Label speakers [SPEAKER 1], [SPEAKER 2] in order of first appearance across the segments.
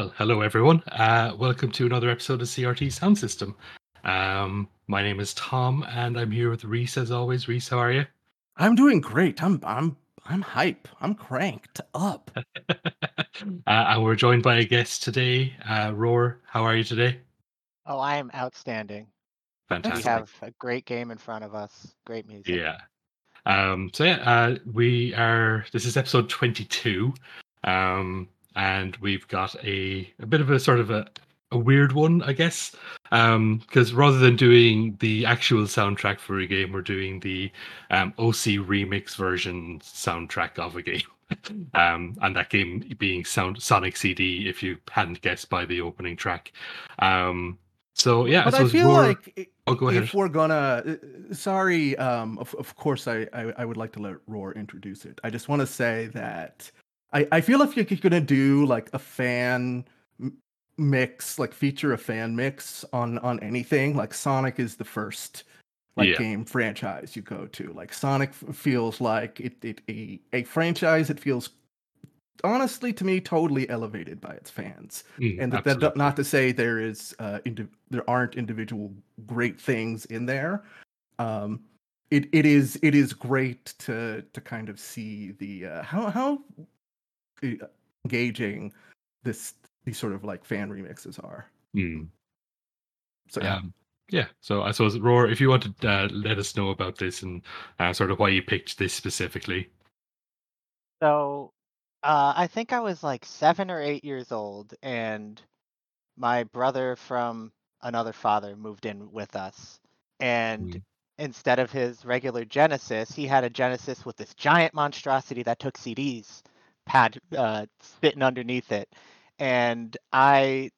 [SPEAKER 1] Well, hello everyone. Uh, welcome to another episode of CRT Sound System. Um, my name is Tom, and I'm here with Reese as always. Reese, how are you?
[SPEAKER 2] I'm doing great. I'm I'm I'm hype. I'm cranked up.
[SPEAKER 1] uh, and we're joined by a guest today, uh, Roar. How are you today?
[SPEAKER 3] Oh, I am outstanding.
[SPEAKER 1] Fantastic.
[SPEAKER 3] We have a great game in front of us. Great music.
[SPEAKER 1] Yeah. Um, so yeah, uh, we are. This is episode twenty-two, um, and we've got a a bit of a sort of a a weird one, I guess, because rather than doing the actual soundtrack for a game, we're doing the um, OC remix version soundtrack of a game. um, and that game being Sound Sonic CD, if you hadn't guessed by the opening track. Um, so yeah,
[SPEAKER 2] but
[SPEAKER 1] I,
[SPEAKER 2] I feel
[SPEAKER 1] we're-
[SPEAKER 2] like
[SPEAKER 1] Oh, go
[SPEAKER 2] if we're gonna, uh, sorry, um, of of course, I, I I would like to let Roar introduce it. I just want to say that I I feel if you're gonna do like a fan mix, like feature a fan mix on on anything, like Sonic is the first like
[SPEAKER 1] Yeah.
[SPEAKER 2] game franchise you go to. Like Sonic feels like it it a a franchise that feels honestly to me totally elevated by its fans
[SPEAKER 1] Mm,
[SPEAKER 2] and that, that not to say there is uh indi- there aren't individual great things in there um it it is it is great to to kind of see the uh how how engaging this these sort of like fan remixes are
[SPEAKER 1] Mm.
[SPEAKER 2] so yeah
[SPEAKER 1] Um, yeah. So I suppose, Roar, if you want to uh, let us know about this and uh, sort of why you picked this specifically.
[SPEAKER 3] So, uh, I think I was like seven or eight years old, and my brother from another father moved in with us. And
[SPEAKER 1] Mm.
[SPEAKER 3] instead of his regular Genesis, he had a Genesis with this giant monstrosity that took CDs, pad uh, sitting underneath it. And I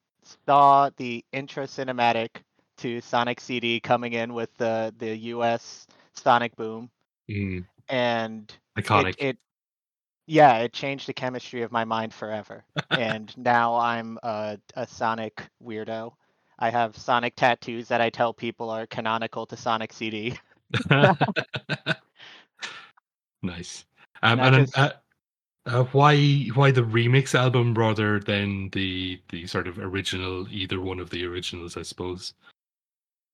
[SPEAKER 3] saw the intro cinematic to Sonic CD coming in with the the US Sonic Boom,
[SPEAKER 1] Mm.
[SPEAKER 3] and
[SPEAKER 1] Iconic.
[SPEAKER 3] it, it yeah it changed the chemistry of my mind forever and now i'm a, a sonic weirdo i have sonic tattoos that i tell people are canonical to sonic cd
[SPEAKER 1] nice. Um, and then,
[SPEAKER 3] just-
[SPEAKER 1] uh, uh, why why the remix album rather than the the sort of original either one of the originals, I suppose.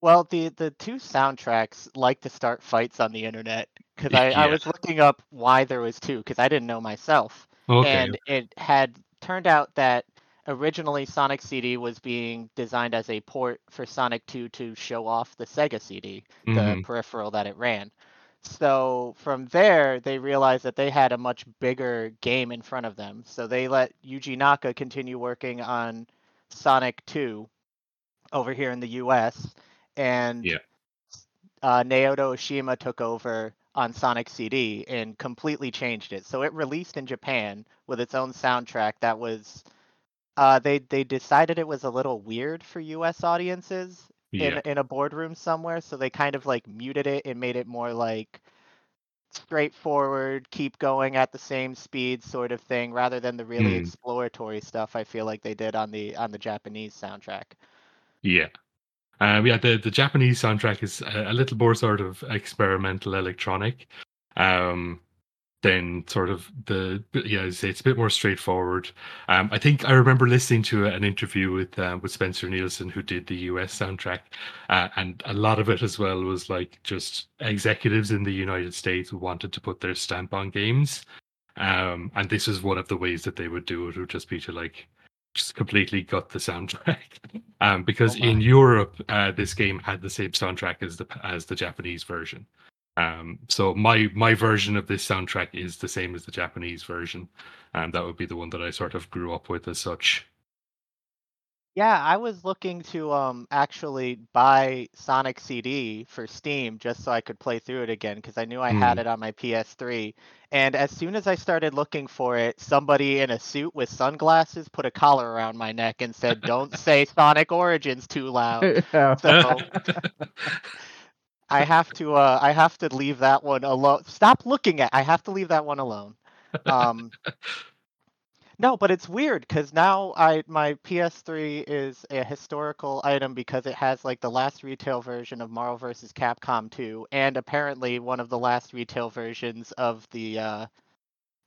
[SPEAKER 3] well the the two soundtracks like to start fights on the internet because I, I was looking up why there was two because i didn't know myself
[SPEAKER 1] Okay.
[SPEAKER 3] and it had turned out that originally Sonic CD was being designed as a port for Sonic 2 to show off the Sega CD, the
[SPEAKER 1] Mhm.
[SPEAKER 3] peripheral that it ran. So from there, they realized that they had a much bigger game in front of them. So they let Yuji Naka continue working on Sonic 2 over here in the US, and
[SPEAKER 1] Yeah.
[SPEAKER 3] uh, Naoto Oshima took over on Sonic CD and completely changed it. So it released in Japan with its own soundtrack that was uh, they they decided it was a little weird for US audiences
[SPEAKER 1] yeah.
[SPEAKER 3] in in a boardroom somewhere, so they kind of like muted it and made it more like straightforward, keep going at the same speed sort of thing rather than the really
[SPEAKER 1] Hmm.
[SPEAKER 3] exploratory stuff I feel like they did on the on the Japanese soundtrack.
[SPEAKER 1] Yeah. Um, yeah, the, the Japanese soundtrack is a, a little more sort of experimental electronic um, than sort of the, yeah, I'd say it's a bit more straightforward. Um, I think I remember listening to an interview with uh, with Spencer Nielsen, who did the US soundtrack, uh, and a lot of it as well was like just executives in the United States who wanted to put their stamp on games. Um, and this is one of the ways that they would do it, would just be to like just completely gut the soundtrack. Um, because
[SPEAKER 3] Oh
[SPEAKER 1] in Europe, uh, this game had the same soundtrack as the as the Japanese version. Um, so my my version of this soundtrack is the same as the Japanese version, and that would be the one that I sort of grew up with as such.
[SPEAKER 3] Yeah, I was looking to um actually buy Sonic CD for Steam just so I could play through it again because I knew I had
[SPEAKER 1] Mm.
[SPEAKER 3] it on my PS3. And as soon as I started looking for it, somebody in a suit with sunglasses put a collar around my neck and said, "Don't say Sonic Origins too loud." So I have to uh I have to leave that one alone. Stop looking at. I have to leave that one alone. Um No, but it's weird because now I my PS3 is a historical item because it has like the last retail version of Marvel vs. Capcom 2 and apparently one of the last retail versions of the uh,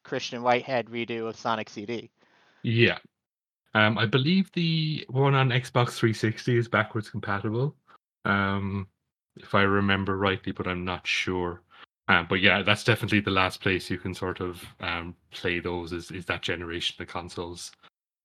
[SPEAKER 3] Christian Whitehead redo of Sonic CD.
[SPEAKER 1] Yeah. Um, I believe the one on Xbox 360 is backwards compatible, um, if I remember rightly, but I'm not sure. Um, but yeah, that's definitely the last place you can sort of um, play those is, is that generation of consoles.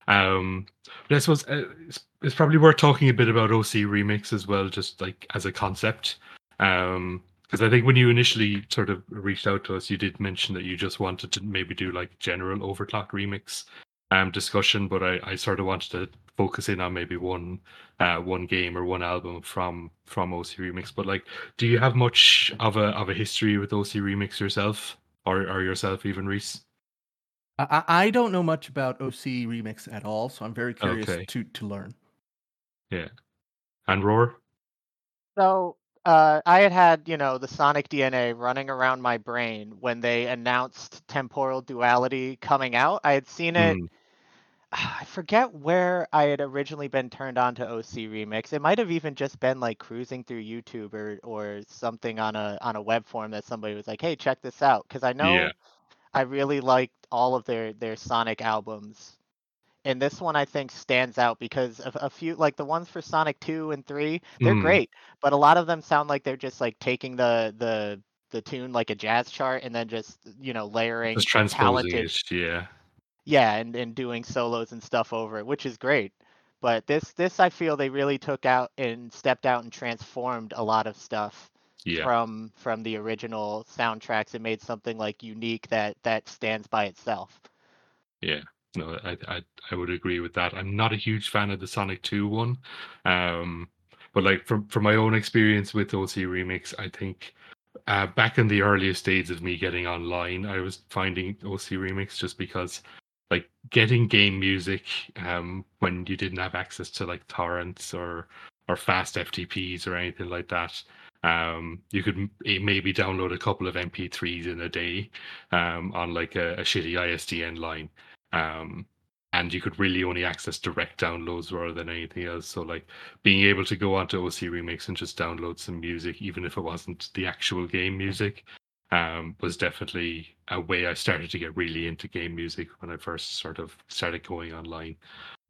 [SPEAKER 1] Um, but I suppose uh, it's, it's, probably worth talking a bit about OC Remix as well, just like as a concept. Um, because I think when you initially sort of reached out to us, you did mention that you just wanted to maybe do like general OverClocked ReMix um discussion, but I, I sort of wanted to focus in on maybe one uh one game or one album from from OC Remix. But like, do you have much of a of a history with OC Remix yourself, or or yourself even, Reese?
[SPEAKER 2] I, I don't know much about OC Remix at all, so I'm very curious okay. to to learn.
[SPEAKER 1] Yeah, and Roar.
[SPEAKER 3] So uh, I had had, you know, the Sonic DNA running around my brain when they announced Temporal Duality coming out. I had seen it. Mm. I forget where I had originally been turned on to OC Remix. It might have even just been like cruising through YouTube or, or something on a on a web form that somebody was like, "Hey, check this out," because I know yeah. I really liked all of their their Sonic albums and this one I think stands out because of a few like the ones for Sonic 2 and 3, they're mm. great, but a lot of them sound like they're just like taking the the the tune like a jazz chart and then just you know layering
[SPEAKER 1] just talented, yeah.
[SPEAKER 3] Yeah, and and doing solos and stuff over it, which is great. But this this I feel they really took out and stepped out and transformed a lot of stuff yeah. from from the original soundtracks and made something like unique that that stands by itself.
[SPEAKER 1] Yeah no, I, I I would agree with that. I'm not a huge fan of the Sonic 2 one. Um, but like from from my own experience with OC Remix, I think uh, back in the earliest days of me getting online, I was finding OC Remix just because like getting game music um, when you didn't have access to like torrents or or fast FTPs or anything like that. Um, you could maybe download a couple of MP3s in a day um, on like a, a shitty ISDN line, um, and you could really only access direct downloads rather than anything else. So like being able to go onto OC Remix and just download some music, even if it wasn't the actual game music, um, was definitely a way I started to get really into game music when I first sort of started going online.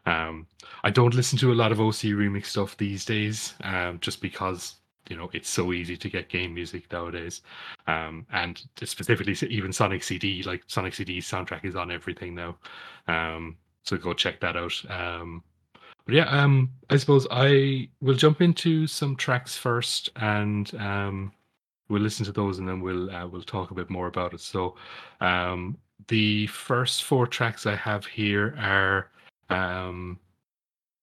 [SPEAKER 1] Um, I don't listen to a lot of OC Remix stuff these days, um, just because you know it's so easy to get game music nowadays. Um, and specifically even sonic cd like sonic cd soundtrack is on everything now. Um, so go check that out. Um, but yeah um, i suppose i will jump into some tracks first and we'll listen to those and then we'll uh, we'll talk a bit more about it so um, the first four tracks i have here are um,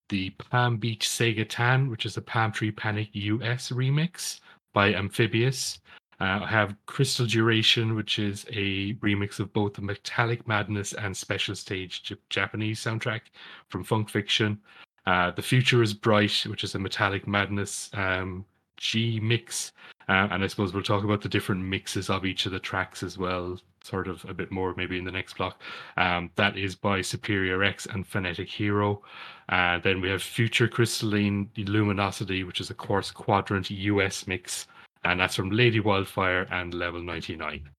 [SPEAKER 1] the Palm Beach Sega Tan, which is a Palmtree Panic US remix by Amphibious. Uh, I have Crystal Duration, which is a remix of both the Metallic Madness and Special Stage Japanese soundtrack from Funk Fiction. Uh, the Future is Bright, which is a Metallic Madness um, G mix. Uh, and I suppose we'll talk about the different mixes of each of the tracks as well, sort of a bit more maybe in the next block. Um, that is by SuperiorX and Phonetic Hero. Uh, then we have Future Crystalline Luminosity, which is a Quartz Quadrant US mix. And that's from ladyWildfire and Level 99.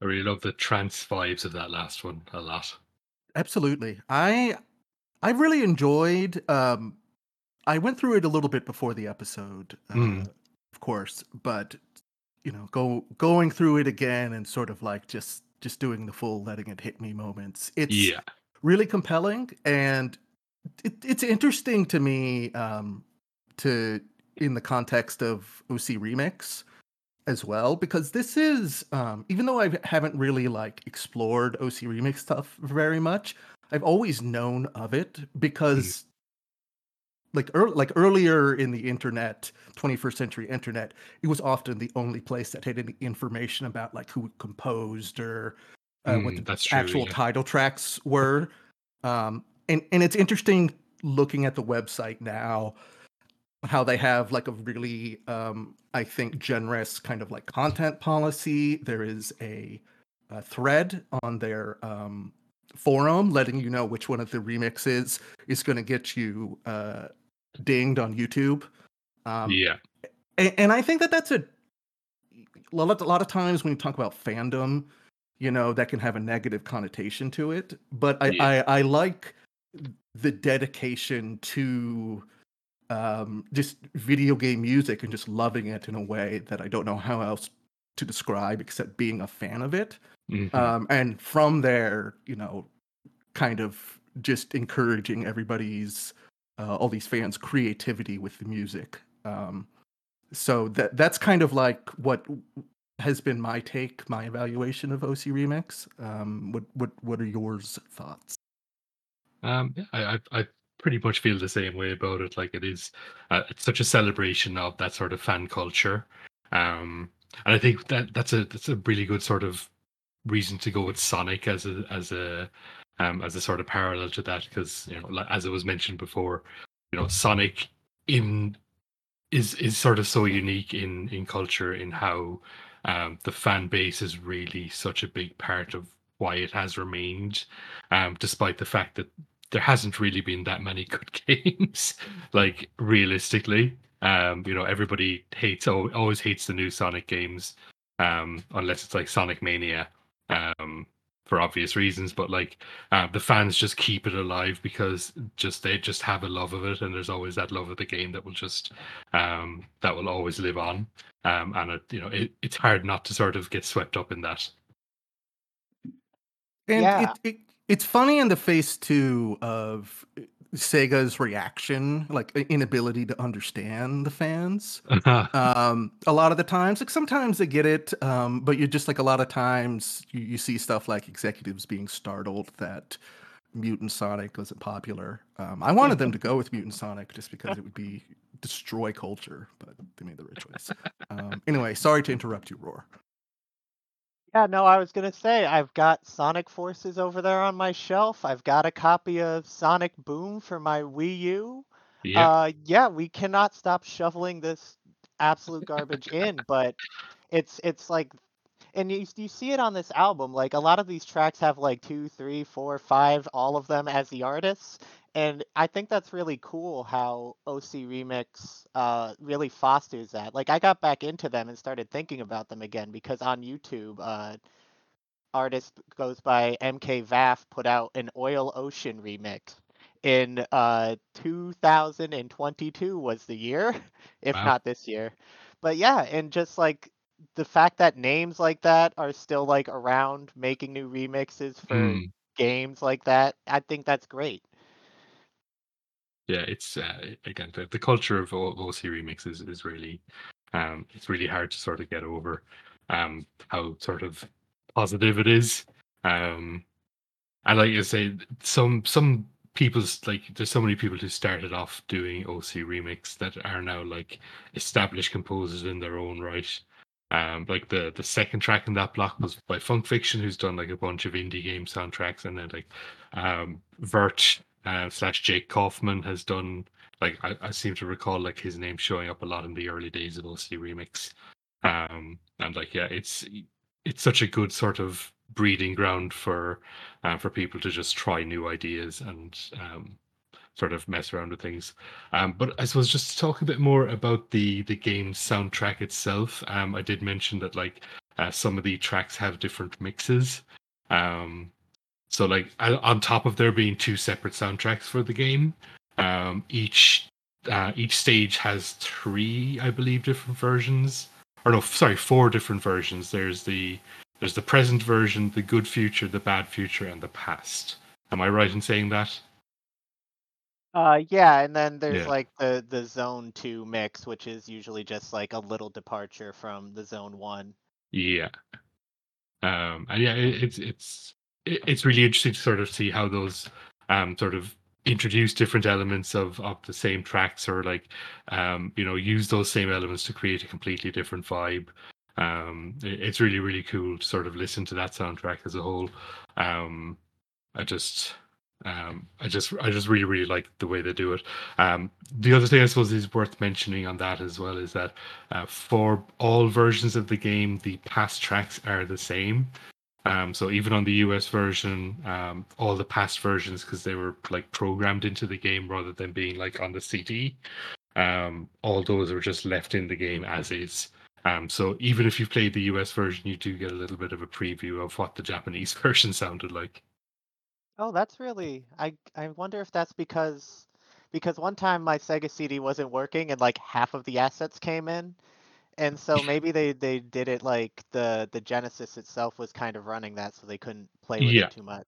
[SPEAKER 1] I really love the trance vibes of that last one a lot.
[SPEAKER 2] Absolutely. I I really enjoyed um I went through it a little bit before the episode, uh,
[SPEAKER 1] Mm.
[SPEAKER 2] of course, but you know, go going through it again and sort of like just just doing the full letting it hit me moments. It's
[SPEAKER 1] Yeah.
[SPEAKER 2] really compelling and it, it's interesting to me um to in the context of OC Remix as well because this is um even though I haven't really like explored OC Remix stuff very much, I've always known of it because like ear like earlier in the internet 21st century internet it was often the only place that had any information about like who composed or uh, what
[SPEAKER 1] Mm,
[SPEAKER 2] the
[SPEAKER 1] that's true,
[SPEAKER 2] actual
[SPEAKER 1] yeah.
[SPEAKER 2] title tracks were um and and it's interesting looking at the website now how they have like a really um i think generous kind of like content policy there is a, a thread on their um forum letting you know which one of the remixes is going to get you uh dinged on youtube um
[SPEAKER 1] yeah.
[SPEAKER 2] and, and I think that that's a a lot, a lot of times when you talk about fandom, you know, that can have a negative connotation to it. But I,
[SPEAKER 1] Yeah.
[SPEAKER 2] I, I like the dedication to um, just video game music and just loving it in a way that I don't know how else to describe except being a fan of it.
[SPEAKER 1] Mhm.
[SPEAKER 2] Um, and from there, you know, kind of just encouraging everybody's uh, all these fans' creativity with the music. Um, so that that's kind of like what has been my take, my evaluation of OC Remix. Um, what what what are yours thoughts?
[SPEAKER 1] Um, yeah, I, I I pretty much feel the same way about it. Like it is, uh, it's such a celebration of that sort of fan culture, um, and I think that that's a that's a really good sort of reason to go with Sonic as a as a um as a sort of parallel to that because you know as it was mentioned before, you know Sonic in is is sort of so unique in in culture in how um the fan base is really such a big part of why it has remained um despite the fact that there hasn't really been that many good games like realistically. Um you know everybody hates al- always hates the new sonic games um unless it's like sonic mania um for obvious reasons but like uh, the fans just keep it alive because just they just have a love of it and there's always that love of the game that will just um that will always live on. Um and it you know it, it's hard not to sort of get swept up in that.
[SPEAKER 2] And
[SPEAKER 3] Yeah.
[SPEAKER 2] it, it it's funny in the face too of Sega's reaction, like inability to understand the fans. um a lot of the times like sometimes they get it um but you just like a lot of times you, you see stuff like executives being startled that mutant sonic wasn't popular. Um i wanted them to go with mutant sonic just because it would be destroy culture but they made the right choice. Um anyway sorry to interrupt you roar
[SPEAKER 3] Yeah, no, I was gonna say I've got Sonic Forces over there on my shelf. I've got a copy of Sonic Boom for my Wii U.
[SPEAKER 1] yeah
[SPEAKER 3] Uh, yeah, we cannot stop shoveling this absolute garbage in, but it's it's like, and you you see it on this album. Like a lot of these tracks have like two, three, four, five, all of them as the artists, and I think that's really cool how OC Remix uh really fosters that. Like I got back into them and started thinking about them again because on YouTube, uh, artist goes by MK Vaff put out an Oil Ocean remix in uh 2022 was the year if
[SPEAKER 1] Wow.
[SPEAKER 3] not this year but yeah and just like the fact that names like that are still like around making new remixes for
[SPEAKER 1] Mm.
[SPEAKER 3] games like that i think that's great
[SPEAKER 1] yeah it's uh, again the, the culture of OC remixes is really um it's really hard to sort of get over um how sort of positive it is. Um and like you say some some people's like there's so many people who started off doing OC remix that are now like established composers in their own right. Um like the the second track in that block was by Funk Fiction who's done like a bunch of indie game soundtracks and then like um virt uh, slash Jake Kaufman has done like I, I seem to recall like his name showing up a lot in the early days of OC Remix. Um and like yeah, it's it's such a good sort of breeding ground for uh, for people to just try new ideas and um sort of mess around with things. Um but I suppose just to talk a bit more about the the game soundtrack itself. Um I did mention that like uh, some of the tracks have different mixes. Um, so like on top of there being two separate soundtracks for the game, um, each uh, each stage has three, I believe, different versions. Or no, sorry, four different versions. There's the there's the present version, the good future, the bad future, and the past. Am I right in saying that?
[SPEAKER 3] Uh, yeah, and then there's yeah. like the the zone two mix, which is usually just like a little departure from the zone one.
[SPEAKER 1] Yeah. Um, and yeah, it, it's it's it's really interesting to sort of see how those um sort of introduce different elements of of the same tracks or like um you know use those same elements to create a completely different vibe. Um it, it's really really cool to sort of listen to that soundtrack as a whole. Um i just um i just i just really really like the way they do it. Um the other thing i suppose is worth mentioning on that as well is that uh, for all versions of the game the past tracks are the same um, so even on the US version, um, all the past versions, because they were like programmed into the game rather than being like on the CD, um, all those are just left in the game as is. Um, so even if you've played the US version, you do get a little bit of a preview of what the Japanese version sounded like.
[SPEAKER 3] Oh, that's really. I I wonder if that's because because one time my Sega CD wasn't working and like half of the assets came in, and so maybe they they did it like the the Genesis itself was kind of running that, so they couldn't play with yeah. it too much.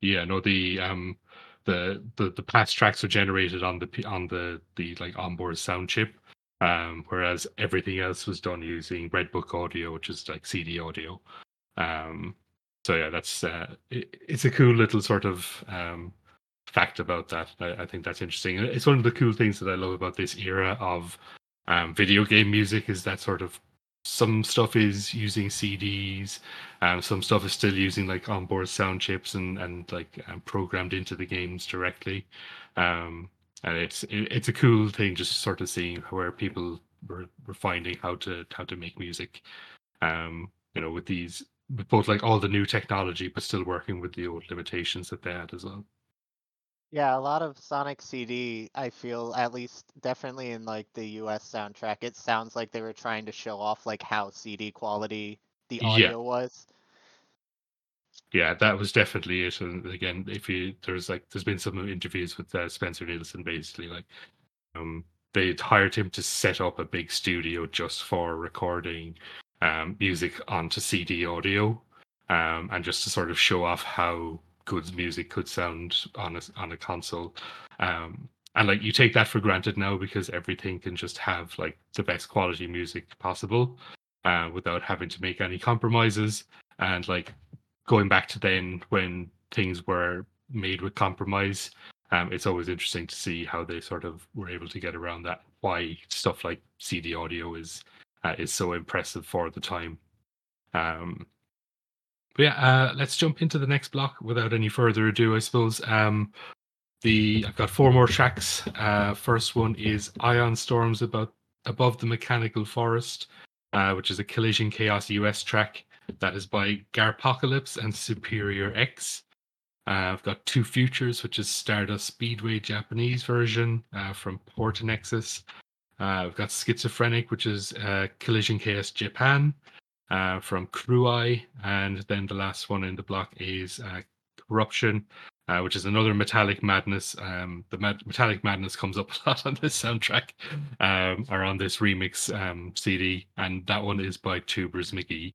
[SPEAKER 1] Yeah, no, the um the the the past tracks are generated on the on the the like onboard sound chip, um, whereas everything else was done using Redbook audio, which is like CD audio. Um, so yeah, that's uh, it, it's a cool little sort of um fact about that. I, I think that's interesting. It's one of the cool things that I love about this era of um, video game music is that sort of some stuff is using CDs, um, some stuff is still using like onboard sound chips and and like um, programmed into the games directly, um, and it's it, it's a cool thing just sort of seeing where people were, were finding how to how to make music, um, you know, with these with both like all the new technology, but still working with the old limitations that they had as well.
[SPEAKER 3] Yeah, a lot of Sonic CD, I feel at least definitely in like the US soundtrack, it sounds like they were trying to show off like how CD quality the audio yeah. was.
[SPEAKER 1] Yeah, that was definitely it. And again, if you there's like there's been some interviews with uh, Spencer Nilsen, basically like um they hired him to set up a big studio just for recording um music onto CD audio, um and just to sort of show off how good music could sound on a on a console. Um, and like you take that for granted now because everything can just have like the best quality music possible uh, without having to make any compromises. And like going back to then when things were made with compromise, um, it's always interesting to see how they sort of were able to get around that. Why stuff like CD audio is uh, is so impressive for the time. Um, but yeah, uh, let's jump into the next block without any further ado. I suppose um, the I've got four more tracks. Uh, first one is Ion Storms about above the mechanical forest, uh, which is a Collision Chaos US track that is by Garpocalypse and SuperiorX. Uh, I've got two futures, which is Stardust Speedway Japanese version uh, from Portanexus. Uh, I've got Schizophrenic, which is Collision Chaos Japan, uh, from Kruai, and then the last one in the block is uh, Corruption, uh, which is another Metallic Madness. Um, the Metallic Madness comes up a lot on this soundtrack, um, or on this remix um, CD, and that one is by Tuberz McGee.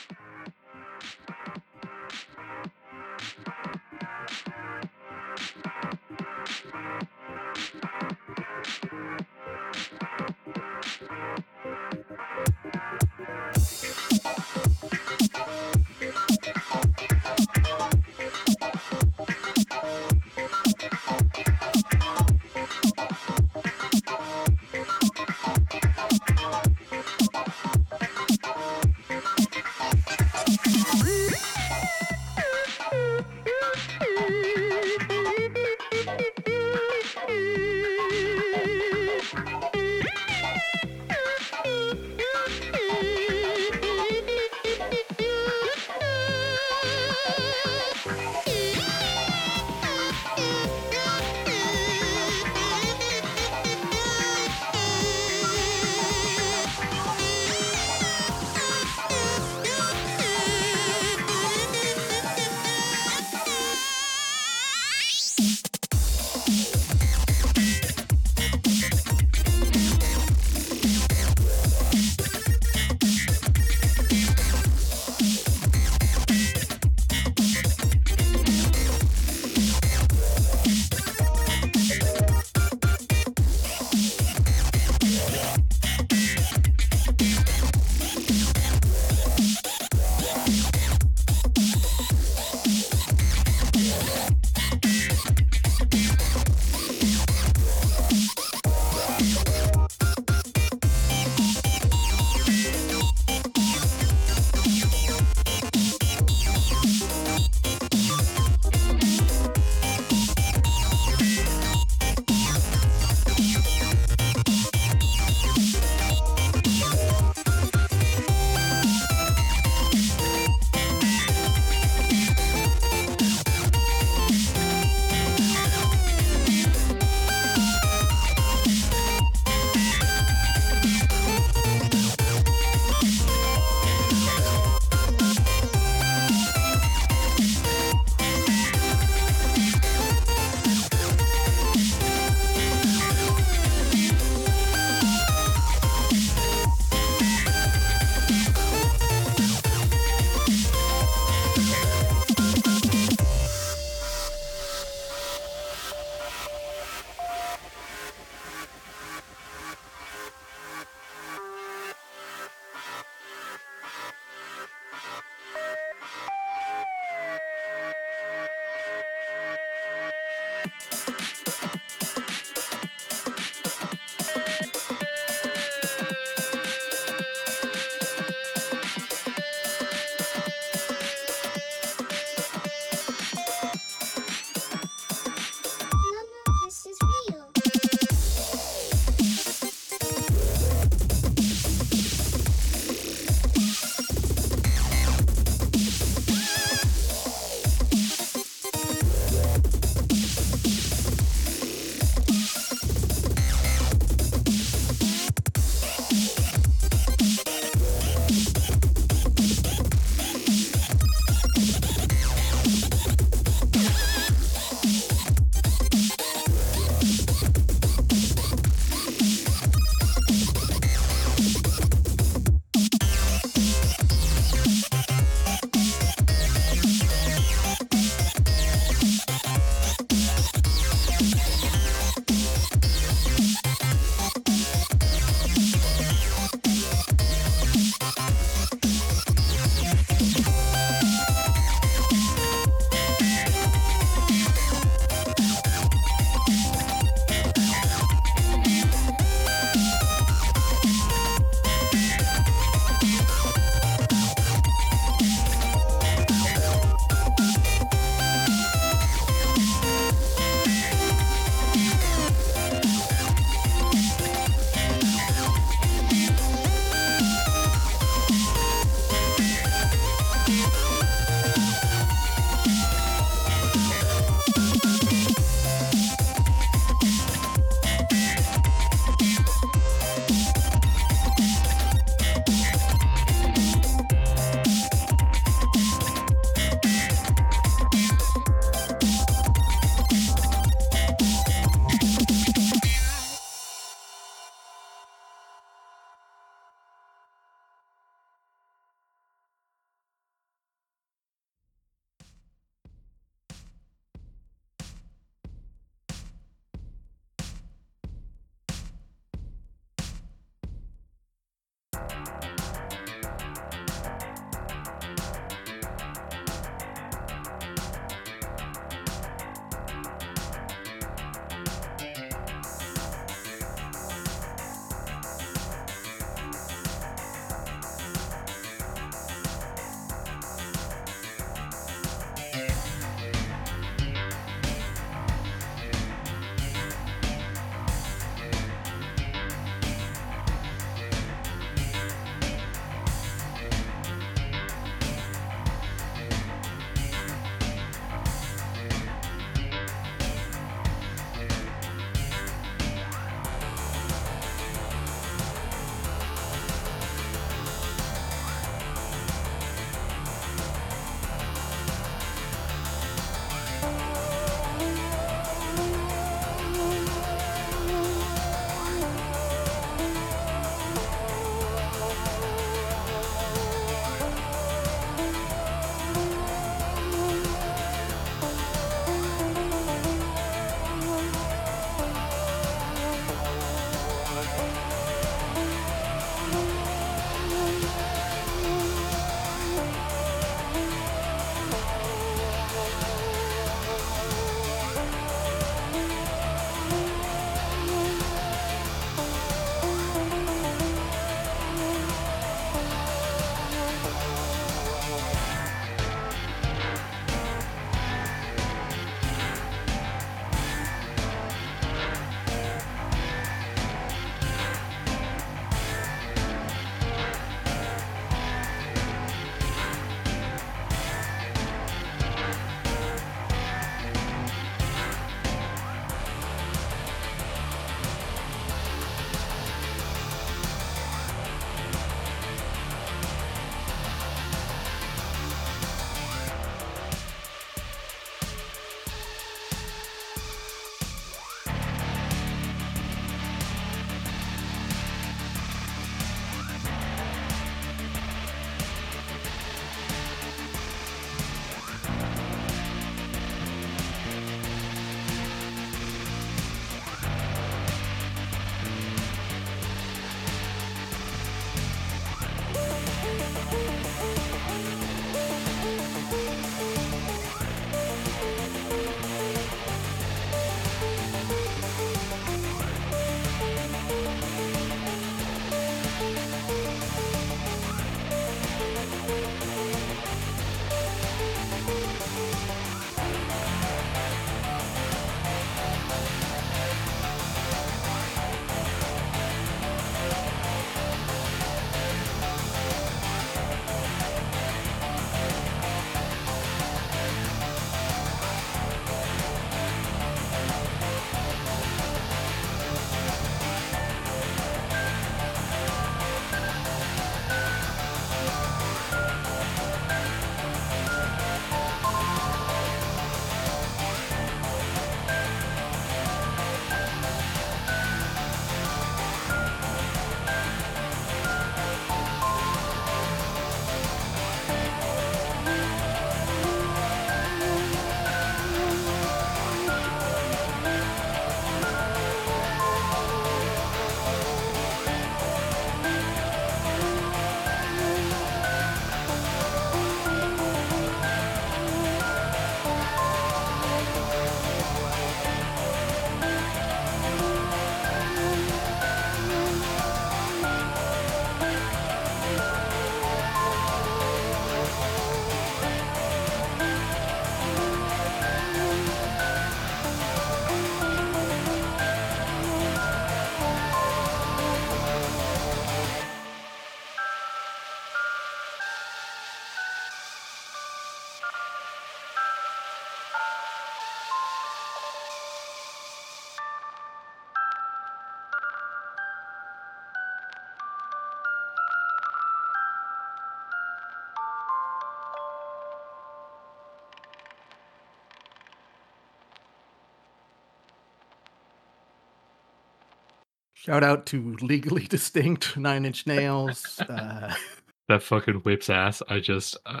[SPEAKER 2] Shout out to legally distinct Nine Inch Nails. Uh,
[SPEAKER 1] that fucking whips ass. I just, uh,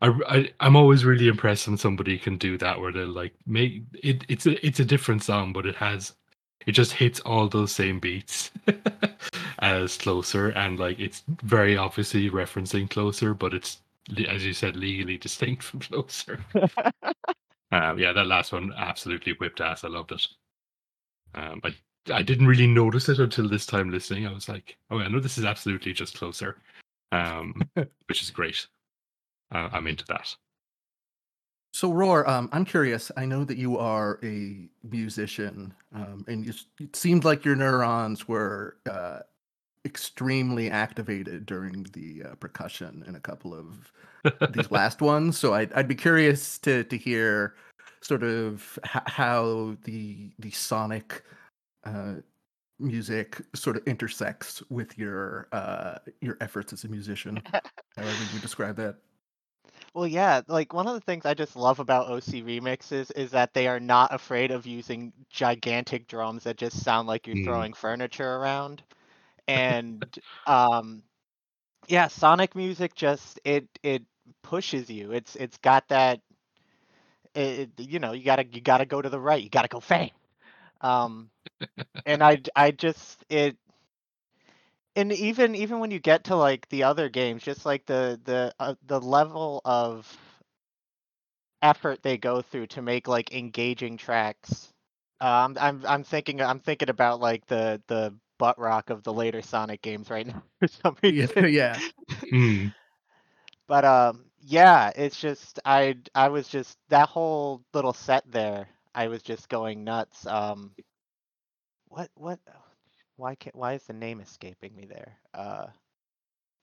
[SPEAKER 1] I, I, I'm always really impressed when somebody can do that, where they're like make it. It's a, it's a different song, but it has, it just hits all those same beats as closer, and like it's very obviously referencing closer, but it's as you said, legally distinct from closer. um, yeah, that last one absolutely whipped ass. I loved it. Um, I I didn't really notice it until this time listening. I was like, oh, I know this is absolutely just closer, um, which is great. Uh, I'm into that.
[SPEAKER 2] So, Roar, um, I'm curious. I know that you are a musician, um, and you, it seemed like your neurons were uh, extremely activated during the uh, percussion in a couple of these last ones. So, I'd, I'd be curious to to hear sort of h- how the the sonic uh, music sort of intersects with your uh, your efforts as a musician. however would you describe that.
[SPEAKER 3] Well, yeah, like one of the things I just love about OC remixes is that they are not afraid of using gigantic drums that just sound like you're mm. throwing furniture around. And um yeah, sonic music just it it pushes you. It's it's got that it, you know, you got to you got to go to the right. You got to go fast. Um and I I just it and even even when you get to like the other games, just like the the uh, the level of effort they go through to make like engaging tracks. Um, I'm I'm thinking I'm thinking about like the the butt rock of the later Sonic games right now for some
[SPEAKER 2] reason. Yeah.
[SPEAKER 1] mm.
[SPEAKER 3] But um, yeah, it's just I I was just that whole little set there. I was just going nuts. Um, what what why can't why is the name escaping me there? Uh,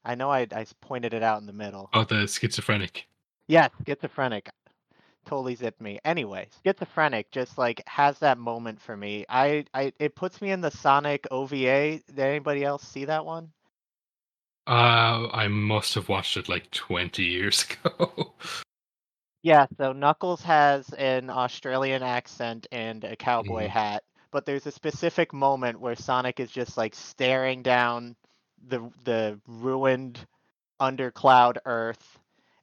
[SPEAKER 3] I know I I pointed it out in the middle.
[SPEAKER 1] Oh, the schizophrenic.
[SPEAKER 3] Yeah, schizophrenic. Totally zipped me. Anyway, schizophrenic just like has that moment for me. I I it puts me in the Sonic OVA. Did anybody else see that one?
[SPEAKER 1] Uh, I must have watched it like 20 years ago.
[SPEAKER 3] Yeah, so Knuckles has an Australian accent and a cowboy mm. hat but there's a specific moment where Sonic is just like staring down the the ruined undercloud Earth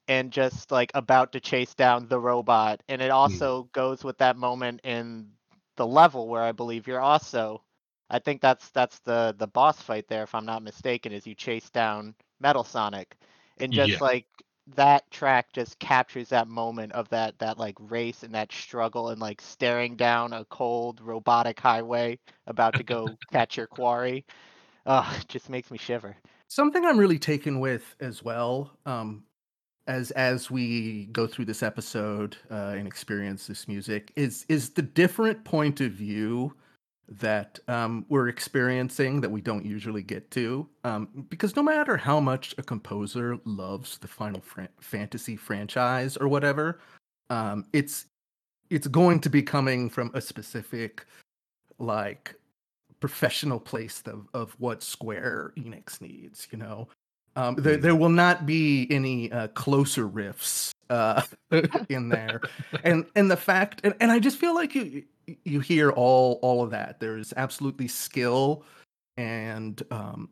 [SPEAKER 3] and just like about to chase down the robot. And it hmm. also goes with that moment in the level where I believe you're also I think that's that's the the boss fight there if I'm not mistaken is you chase down Metal Sonic and just yeah. like that track just captures that moment of that that like race and that struggle and like staring down a cold robotic highway about to go catch your quarry. Oh, it just makes me shiver.
[SPEAKER 2] Something I'm really taken with as well, um, as as we go through this episode uh, and experience this music, is is the different point of view that um, we're experiencing that we don't usually get to. Um, because no matter how much a composer loves the Final Fantasy franchise or whatever, um, it's it's going to be coming from a specific like professional place of, of what Square Enix needs. You know, um, there, there will not be any uh, closer riffs uh, in there, and and the fact, and, and I just feel like you you hear all all of that. There's absolutely skill and um,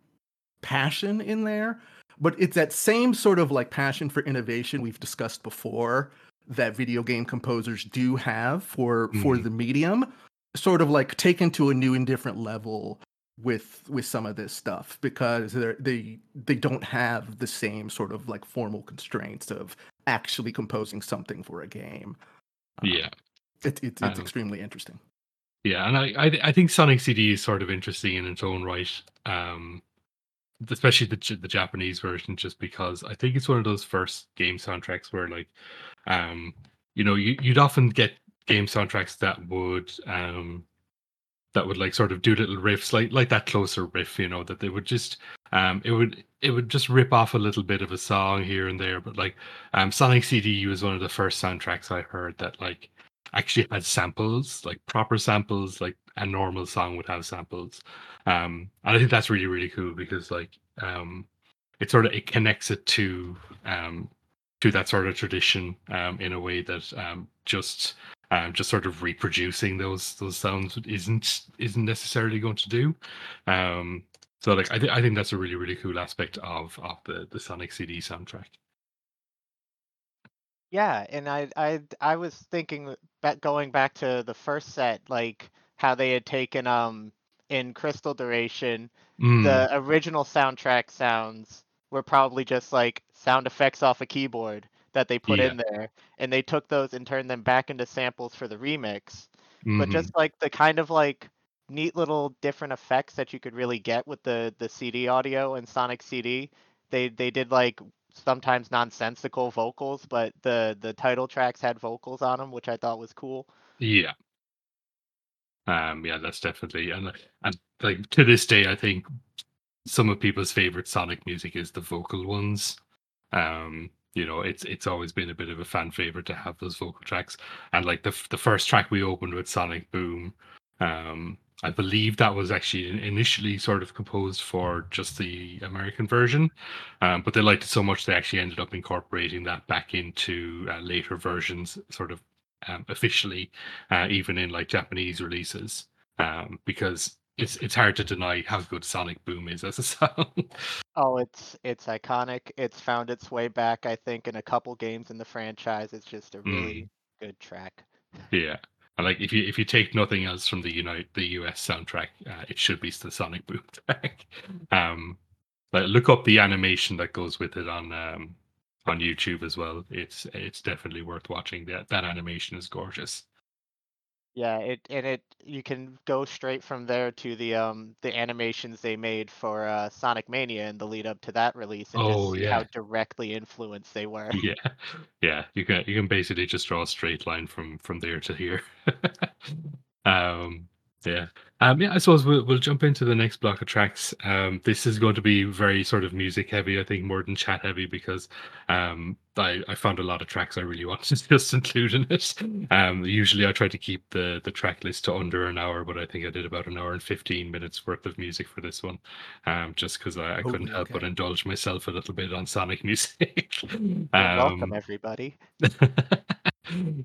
[SPEAKER 2] passion in there, but it's that same sort of like passion for innovation we've discussed before that video game composers do have for mm-hmm. for the medium, sort of like taken to a new and different level with with some of this stuff because they they they don't have the same sort of like formal constraints of actually composing something for a game.
[SPEAKER 1] Yeah.
[SPEAKER 2] It, it, it's um, extremely interesting.
[SPEAKER 1] Yeah, and I, I, I think Sonic CD is sort of interesting in its own right. Um, especially the the Japanese version, just because I think it's one of those first game soundtracks where like, um, you know, you, you'd often get game soundtracks that would um that would like sort of do little riffs like like that closer riff you know that they would just um it would it would just rip off a little bit of a song here and there but like um sonic cd was one of the first soundtracks i heard that like actually had samples, like proper samples, like a normal song would have samples. Um, and I think that's really really cool because like um, it sort of it connects it to um, to that sort of tradition um, in a way that um, just um, just sort of reproducing those those sounds isn't isn't necessarily going to do. Um, so like I, I think that's a really really cool aspect of of the the Sonic CD soundtrack.
[SPEAKER 3] Yeah, and I I I was thinking back going back to the first set, like how they had taken um in Crystal Duration,
[SPEAKER 1] Mm,
[SPEAKER 3] the original soundtrack sounds were probably just like sound effects off a keyboard that they put
[SPEAKER 1] Yeah.
[SPEAKER 3] in there, and they took those and turned them back into samples for the remix. But
[SPEAKER 1] mhm.
[SPEAKER 3] just like the kind of like neat little different effects that you could really get with the the CD audio and Sonic CD, they they did like sometimes nonsensical vocals, but the the title tracks had vocals on them, which I thought was cool.
[SPEAKER 1] Yeah. Um, yeah, that's definitely and and like to this day, I think some of people's favorite Sonic music is the vocal ones. Um, you know, it's it's always been a bit of a fan favorite to have those vocal tracks. And like the the first track we opened with Sonic Boom, um, I believe that was actually initially sort of composed for just the American version, um, but they liked it so much they actually ended up incorporating that back into uh, later versions, sort of um, officially, uh, even in like Japanese releases, um, because it's it's hard to deny how good Sonic Boom is as a song.
[SPEAKER 3] Oh, it's it's iconic. It's found its way back, I think, in a couple games in the franchise. It's just a really good track.
[SPEAKER 1] yeah, and like if you if you take nothing else from the United the US soundtrack, uh, it should be the Sonic Boom track. Um, but look up the animation that goes with it on um on YouTube as well. It's it's definitely worth watching. That that animation is gorgeous.
[SPEAKER 3] Yeah, it and it you can go straight from there to the um the animations they made for uh, Sonic Mania and the lead up to that release and
[SPEAKER 1] Oh,
[SPEAKER 3] just see how directly influenced they were.
[SPEAKER 1] yeah yeah you can you can basically just draw a straight line from from there to here um yeah. Um yeah i suppose we'll, we'll jump into the next block of tracks. Um this is going to be very sort of music heavy i think more than chat heavy because um i i found a lot of tracks i really wanted to just include in it. Um usually i try to keep the the track list to under an hour but i think i did about an hour and 15 minutes worth of music for this one um just because I, I couldn't
[SPEAKER 2] Oh,
[SPEAKER 1] help but indulge myself a little bit on sonic music.
[SPEAKER 3] You're welcome,
[SPEAKER 1] um,
[SPEAKER 3] everybody.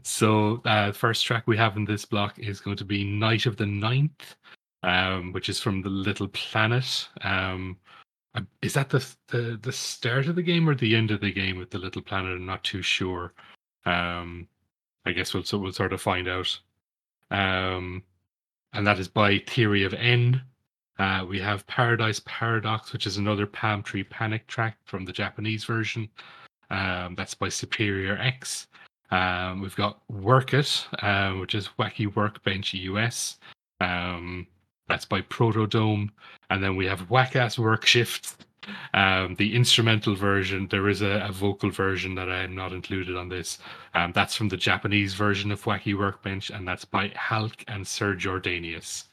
[SPEAKER 1] so uh first track we have in this block is going to be night of the ninth um which is from the little planet. Um is that the the the start of the game or the end of the game with the little planet? I'm not too sure. Um i guess we'll so we'll sort of find out. Um and that is by theory of n. Uh, we have Paradise Paradox, which is another Palmtree Panic track from the Japanese version. Um, that's by SuperiorX. Um, we've got Work It, um, which is Wacky Workbench US. Um, that's by Protodome. And then we have Whack Ass Work Shift, um, the instrumental version. There is a, a vocal version that I am not included on this. Um, that's from the Japanese version of Wacky Workbench, and that's by halc and Sir Jordanius.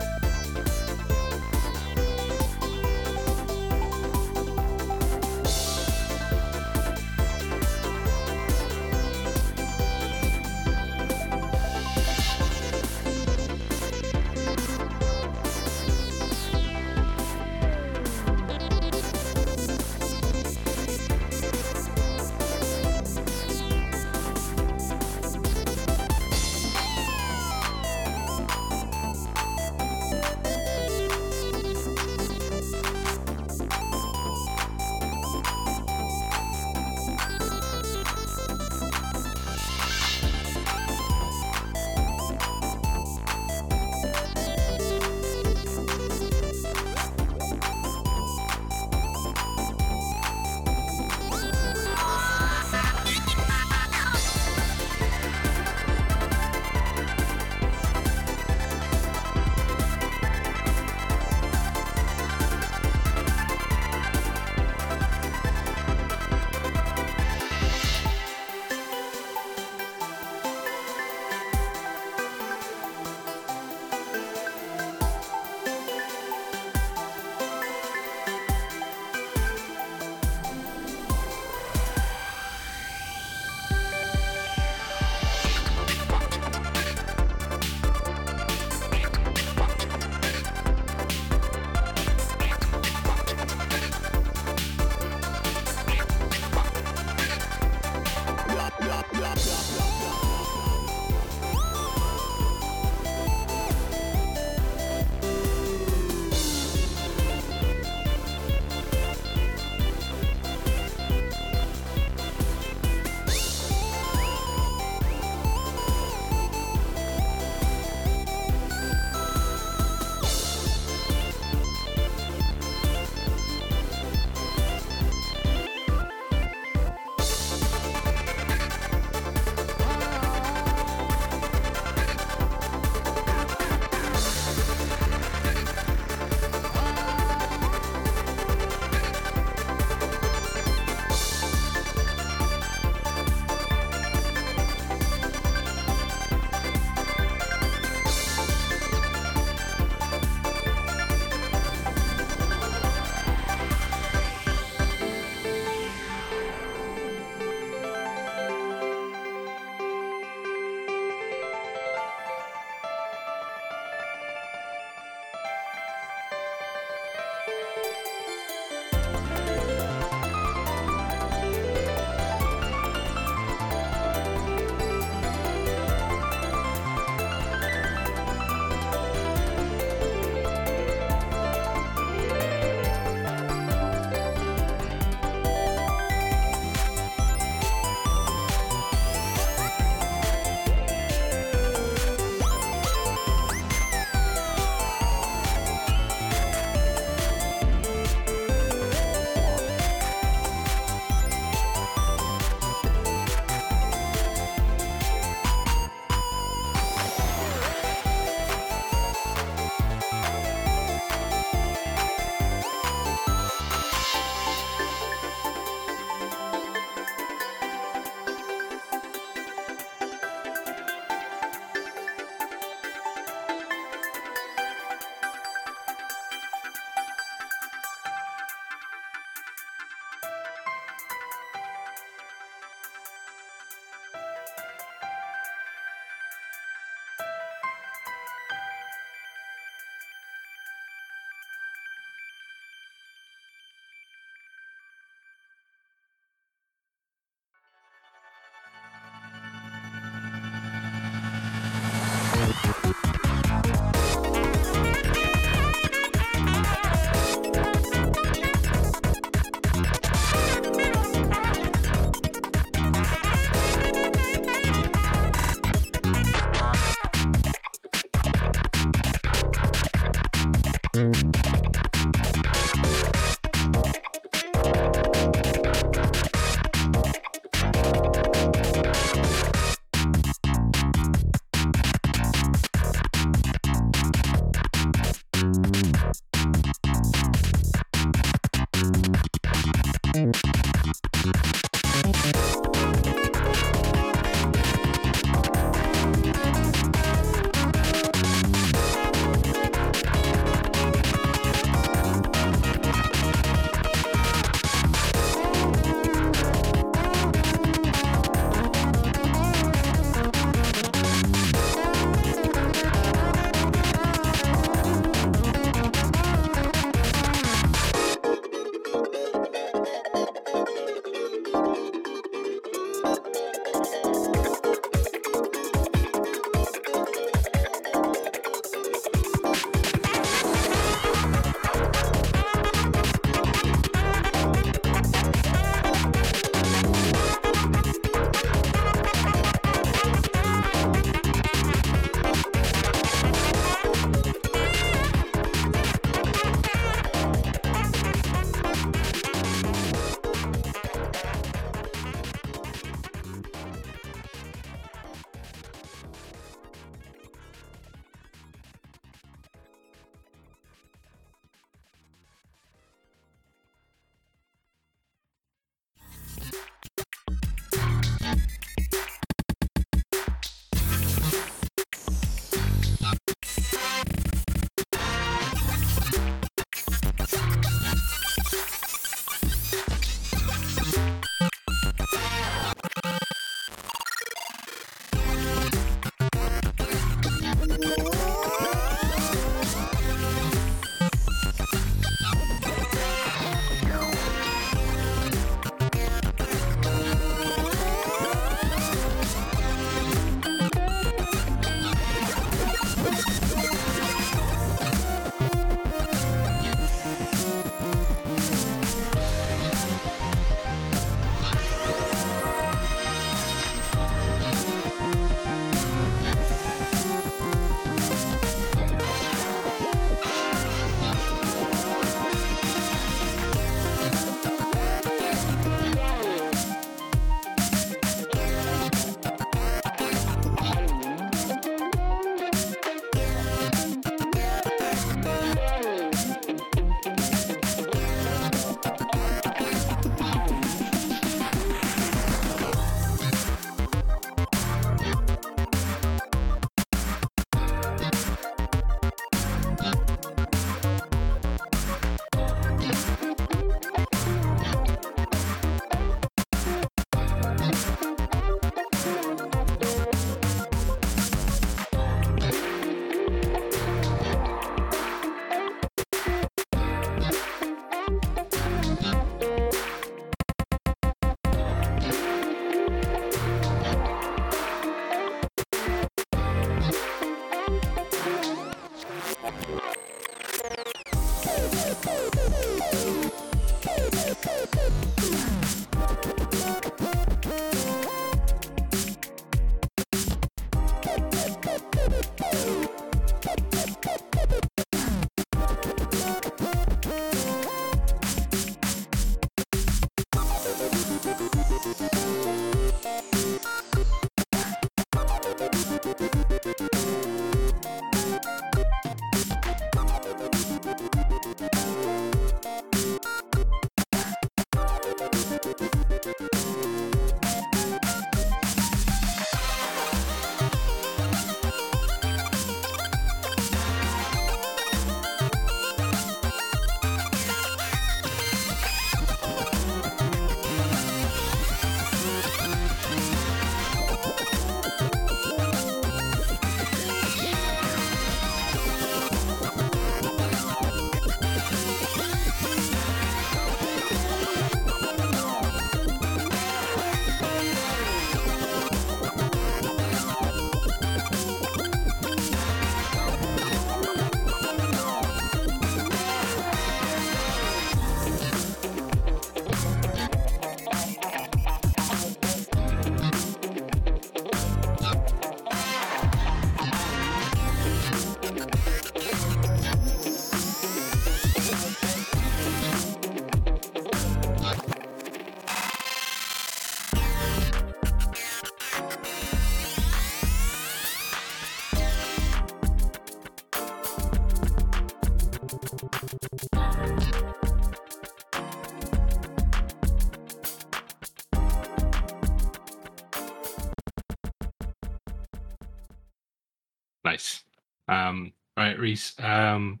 [SPEAKER 1] Right, Reese. Um,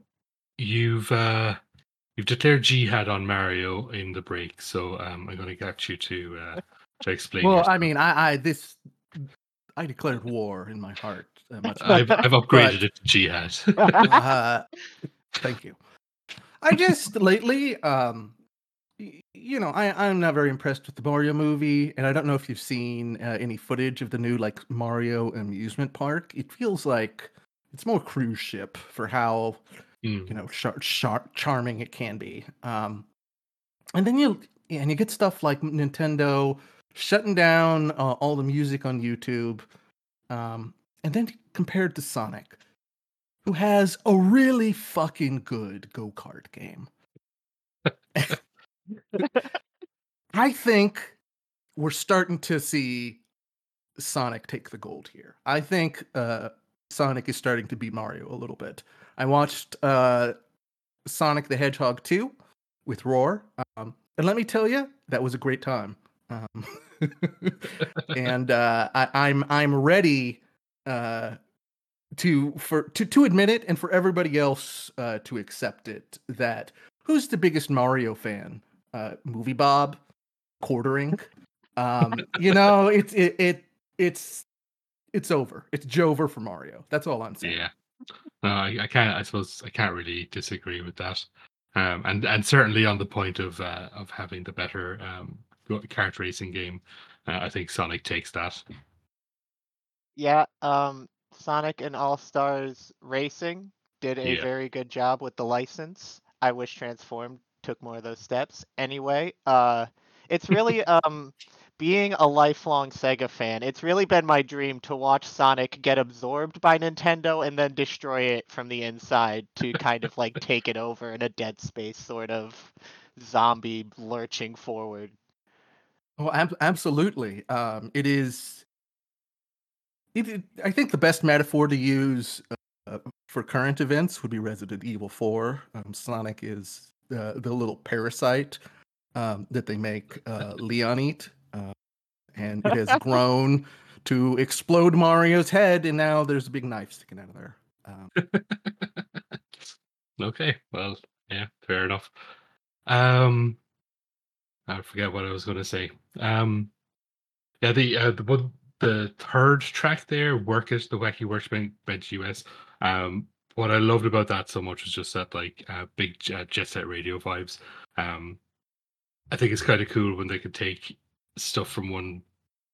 [SPEAKER 1] you've uh, you've declared jihad on Mario in the break, so um, I'm going to get you to uh, to explain.
[SPEAKER 2] Well,
[SPEAKER 1] yourself.
[SPEAKER 2] I mean, I, I this I declared war in my heart. Uh, much
[SPEAKER 1] I've, I've upgraded it to jihad.
[SPEAKER 2] uh, thank you. I just lately, um, y- you know, I I'm not very impressed with the Mario movie, and I don't know if you've seen uh, any footage of the new like Mario amusement park. It feels like it's more cruise ship for how
[SPEAKER 1] Mm.
[SPEAKER 2] you know char- char- charming it can be. Um, and then you and you get stuff like Nintendo shutting down uh, all the music on YouTube, um, and then compared to Sonic, who has a really fucking good go kart game. I think we're starting to see Sonic take the gold here. I think uh, Sonic is starting to beat Mario a little bit. I watched uh, Sonic the Hedgehog 2 with Roar, um, and let me tell you, that was a great time. Um, and uh, I, I'm I'm ready uh, to for to to admit it, and for everybody else uh, to accept it. That who's the biggest Mario fan? Uh, Movie Bob, quartering. Um, you know, it's it, it it's it's over. It's Jover for Mario. That's all I'm saying.
[SPEAKER 1] Yeah. No, I, I can't. I suppose I can't really disagree with that. Um, and and certainly on the point of uh, of having the better um, go- kart racing game, uh, I think Sonic takes that.
[SPEAKER 3] Yeah, um, Sonic and All Stars Racing did a
[SPEAKER 1] Yeah.
[SPEAKER 3] very good job with the license. I wish Transformed took more of those steps. Anyway, uh, it's really um, being a lifelong Sega fan. It's really been my dream to watch Sonic get absorbed by Nintendo and then destroy it from the inside to kind of like take it over in a Dead Space sort of zombie lurching forward.
[SPEAKER 2] Well, ab- absolutely. Um, it is. It, I think the best metaphor to use uh, for current events would be Resident Evil 4. Um, Sonic is uh, the little parasite um, that they make uh, Leon eat, and it has grown to explode Mario's head, and now there's a big knife sticking out of there. Um,
[SPEAKER 1] okay, well, yeah, fair enough. Um, I forget what I was going to say. Um, yeah, the uh, the one the third track there, "Work It," the Wacky Workbench Bench US. Um, what I loved about that so much was just that like uh, big uh, jet set radio vibes. Um, I think it's kind of cool when they could take stuff from one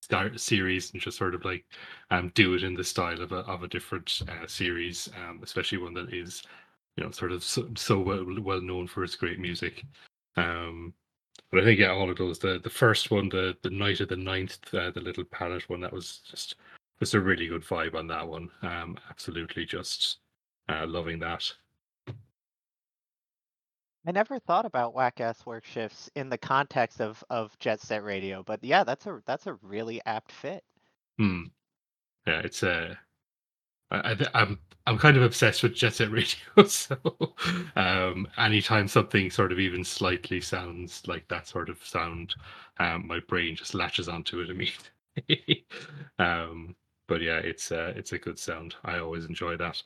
[SPEAKER 1] star series and just sort of like um do it in the style of a of a different uh, series, um, especially one that is you know sort of so, so well well known for its great music. Um, but I think yeah, all of those the the first one, the the night of the ninth, uh, the little palette one, that was just just a really good vibe on that one. Um, absolutely just uh, loving that.
[SPEAKER 3] I never thought about whack ass work shifts in the context of of Jet Set Radio, but yeah, that's a that's a really apt fit.
[SPEAKER 1] Hmm. Yeah, it's uh, I, I'm I'm kind of obsessed with Jet Set Radio, so um, anytime something sort of even slightly sounds like that sort of sound, um, my brain just latches onto it immediately. um, but yeah, it's uh, it's a good sound. I always enjoy that.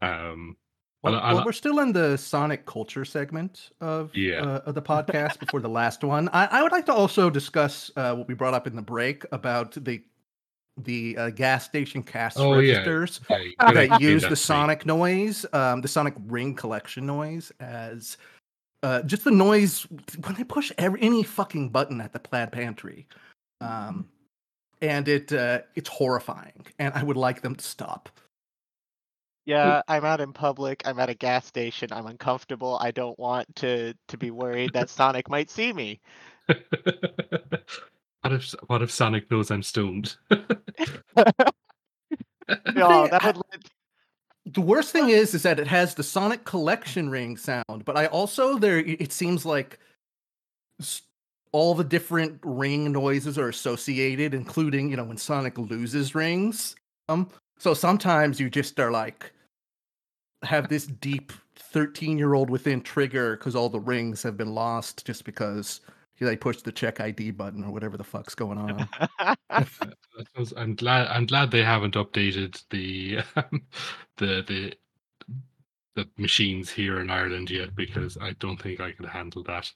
[SPEAKER 1] Um,
[SPEAKER 2] well, I, I, well, we're still in the Sonic culture segment of
[SPEAKER 1] yeah.
[SPEAKER 2] uh, of the podcast before the last one. I, I would like to also discuss uh, what we brought up in the break about the the uh, gas station cash oh, registers yeah. Yeah, that use the sonic noise, um, the sonic ring collection noise as uh, just the noise when they push every, any fucking button at the plaid pantry. Um, and it uh, it's horrifying, and I would like them to stop.
[SPEAKER 3] Yeah, I'm out in public. I'm at a gas station. I'm uncomfortable. I don't want to to be worried that Sonic might see me.
[SPEAKER 1] What if what if Sonic knows I'm stoned?
[SPEAKER 3] no, that would.
[SPEAKER 2] The worst thing is, is that it has the Sonic Collection ring sound, but I also there. It seems like all the different ring noises are associated, including you know when Sonic loses rings. Um, so sometimes you just are like have this deep 13 year old within trigger because all the rings have been lost just because they push the check ID button or whatever the fuck's going on.
[SPEAKER 1] I'm glad. I'm glad they haven't updated the um, the the the machines here in Ireland yet because I don't think I could handle that.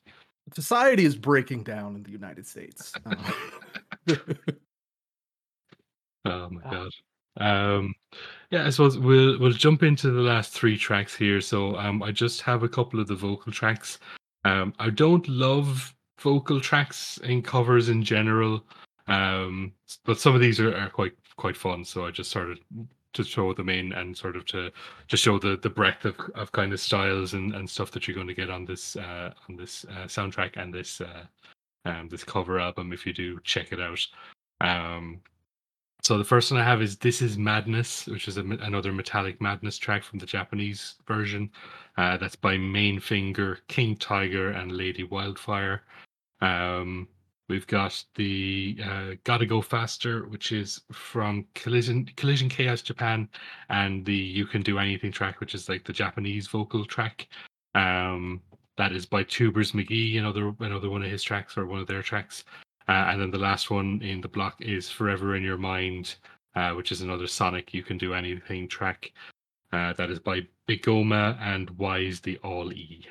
[SPEAKER 2] Society is breaking down in the United States.
[SPEAKER 1] oh my god. Um, yeah, I suppose we'll we'll jump into the last three tracks here. So um, I just have a couple of the vocal tracks. Um, I don't love vocal tracks in covers in general. Um, but some of these are, are quite quite fun. So I just started to throw them in and sort of to to show the the breadth of, of kind of styles and, and stuff that you're going to get on this uh, on this uh, soundtrack and this uh, um, this cover album if you do check it out. Um, so the first one I have is "This Is Madness," which is a, another Metallic Madness track from the Japanese version. Uh, that's by Main Finger, KingTiger, and ladyWildfire. Um, we've got the uh, Gotta Go Faster, which is from Collision Collision Chaos Japan, and the You Can Do Anything track, which is like the Japanese vocal track. Um, that is by Tuberz McGee, another another one of his tracks or one of their tracks. Uh, and then the last one in the block is Forever in Your Mind, uh, which is another Sonic You Can Do Anything track. Uh, that is by begoma and Wise the All E.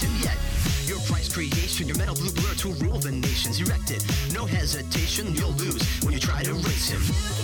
[SPEAKER 4] to yet. Your price creation, your metal blue blur to rule the nations erected. No hesitation, you'll lose when you
[SPEAKER 5] try to race him.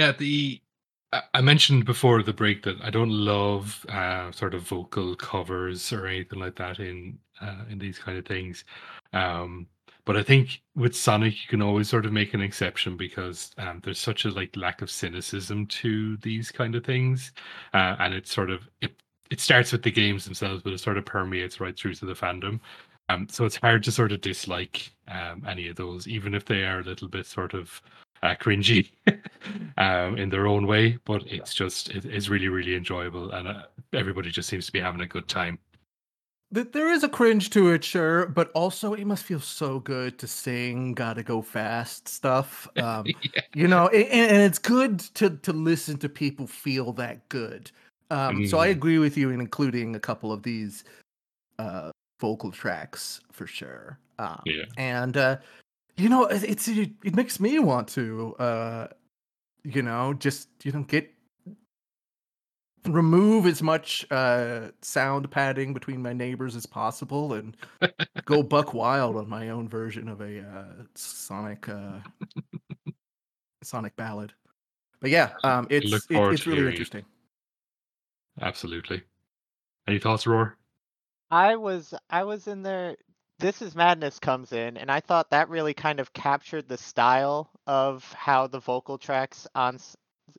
[SPEAKER 5] Yeah, the
[SPEAKER 1] I- mentioned before the break that I don't love uh, sort of vocal covers or anything like that in uh, in these kind of things. Um, but I think with Sonic, you can always sort of make an exception because um, there's such a like lack of cynicism to these kind of things, uh, and it sort of it it starts with the games themselves, but it sort of permeates right through to the fandom. Um, so it's hard to sort of dislike um, any of those, even if they are a little bit sort of uh, cringy um, in their own way. But it's just it, it's really really enjoyable, and uh, everybody just seems to be having a good time.
[SPEAKER 2] There is a cringe to it, sure, but also it must feel so good to sing "Gotta Go Fast" stuff. Um,
[SPEAKER 1] Yeah.
[SPEAKER 2] you know, and, and it's good to to listen to people feel that good. Um, So I
[SPEAKER 1] Mm.
[SPEAKER 2] agree with you in including a couple of these uh, vocal tracks for sure. Um,
[SPEAKER 1] Yeah.
[SPEAKER 2] and uh, you know, it- it's it, it makes me want to, uh, you know, just you know get remove as much uh sound padding between my neighbors as possible and go buck wild on my own version of a uh sonic uh sonic ballad but yeah um it's it- it's really
[SPEAKER 1] hearing it.
[SPEAKER 2] interesting
[SPEAKER 1] Absolutely. Any thoughts, Roar?
[SPEAKER 3] I was I was in there. This is Madness comes in, and I thought that really kind of captured the style of how the vocal tracks on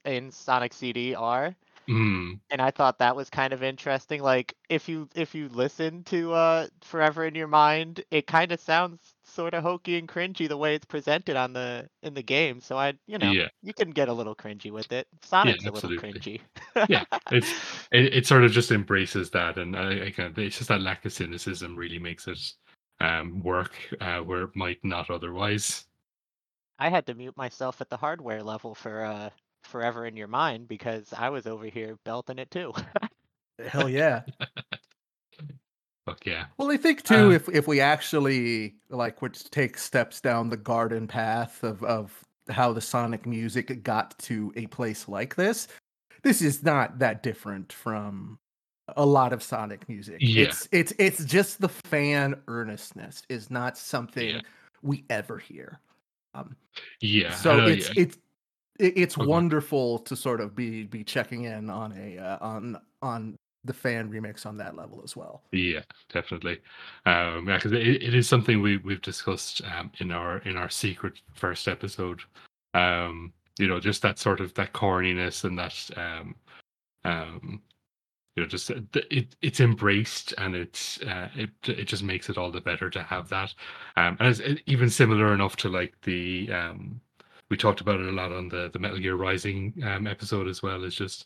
[SPEAKER 3] in Sonic CD are,
[SPEAKER 1] Mm,
[SPEAKER 3] and I thought that was kind of interesting. Like if you if you listen to uh Forever in Your Mind, it kind of sounds sort of hokey and cringy the way it's presented on the in the game. So I you know
[SPEAKER 1] Yeah.
[SPEAKER 3] you can get a little cringy with it. Sonic's a little cringy.
[SPEAKER 1] Yeah, it's it, it sort of just embraces that, and I, I kind of, it's just that lack of cynicism really makes it um work uh, where it might not otherwise.
[SPEAKER 3] I had to mute myself at the hardware level for uh Forever in Your Mind because I was over here belting it too.
[SPEAKER 2] hell yeah
[SPEAKER 1] Fuck yeah.
[SPEAKER 2] well i think too
[SPEAKER 1] Uh,
[SPEAKER 2] if if we actually like would take steps down the garden path of of how the sonic music got to a place like this this is not that different from a lot of sonic music
[SPEAKER 1] Yeah.
[SPEAKER 2] it's it's it's just the fan earnestness is not something
[SPEAKER 1] Yeah.
[SPEAKER 2] we ever hear um
[SPEAKER 1] Yeah.
[SPEAKER 2] So
[SPEAKER 1] know,
[SPEAKER 2] it's
[SPEAKER 1] yeah.
[SPEAKER 2] it's it, it's
[SPEAKER 1] Okay.
[SPEAKER 2] wonderful to sort of be be checking in on a uh, on on the fan remix on that level as well
[SPEAKER 1] Yeah, definitely. Um, yeah, because it, it is something we we've discussed um, in our in our secret first episode. Um, you know, just that sort of that corniness and that um, um, you know, just uh, it it's embraced and it's uh, it it just makes it all the better to have that. Um, and it's even similar enough to like the um, we talked about it a lot on the the Metal Gear Rising um episode as well. Is just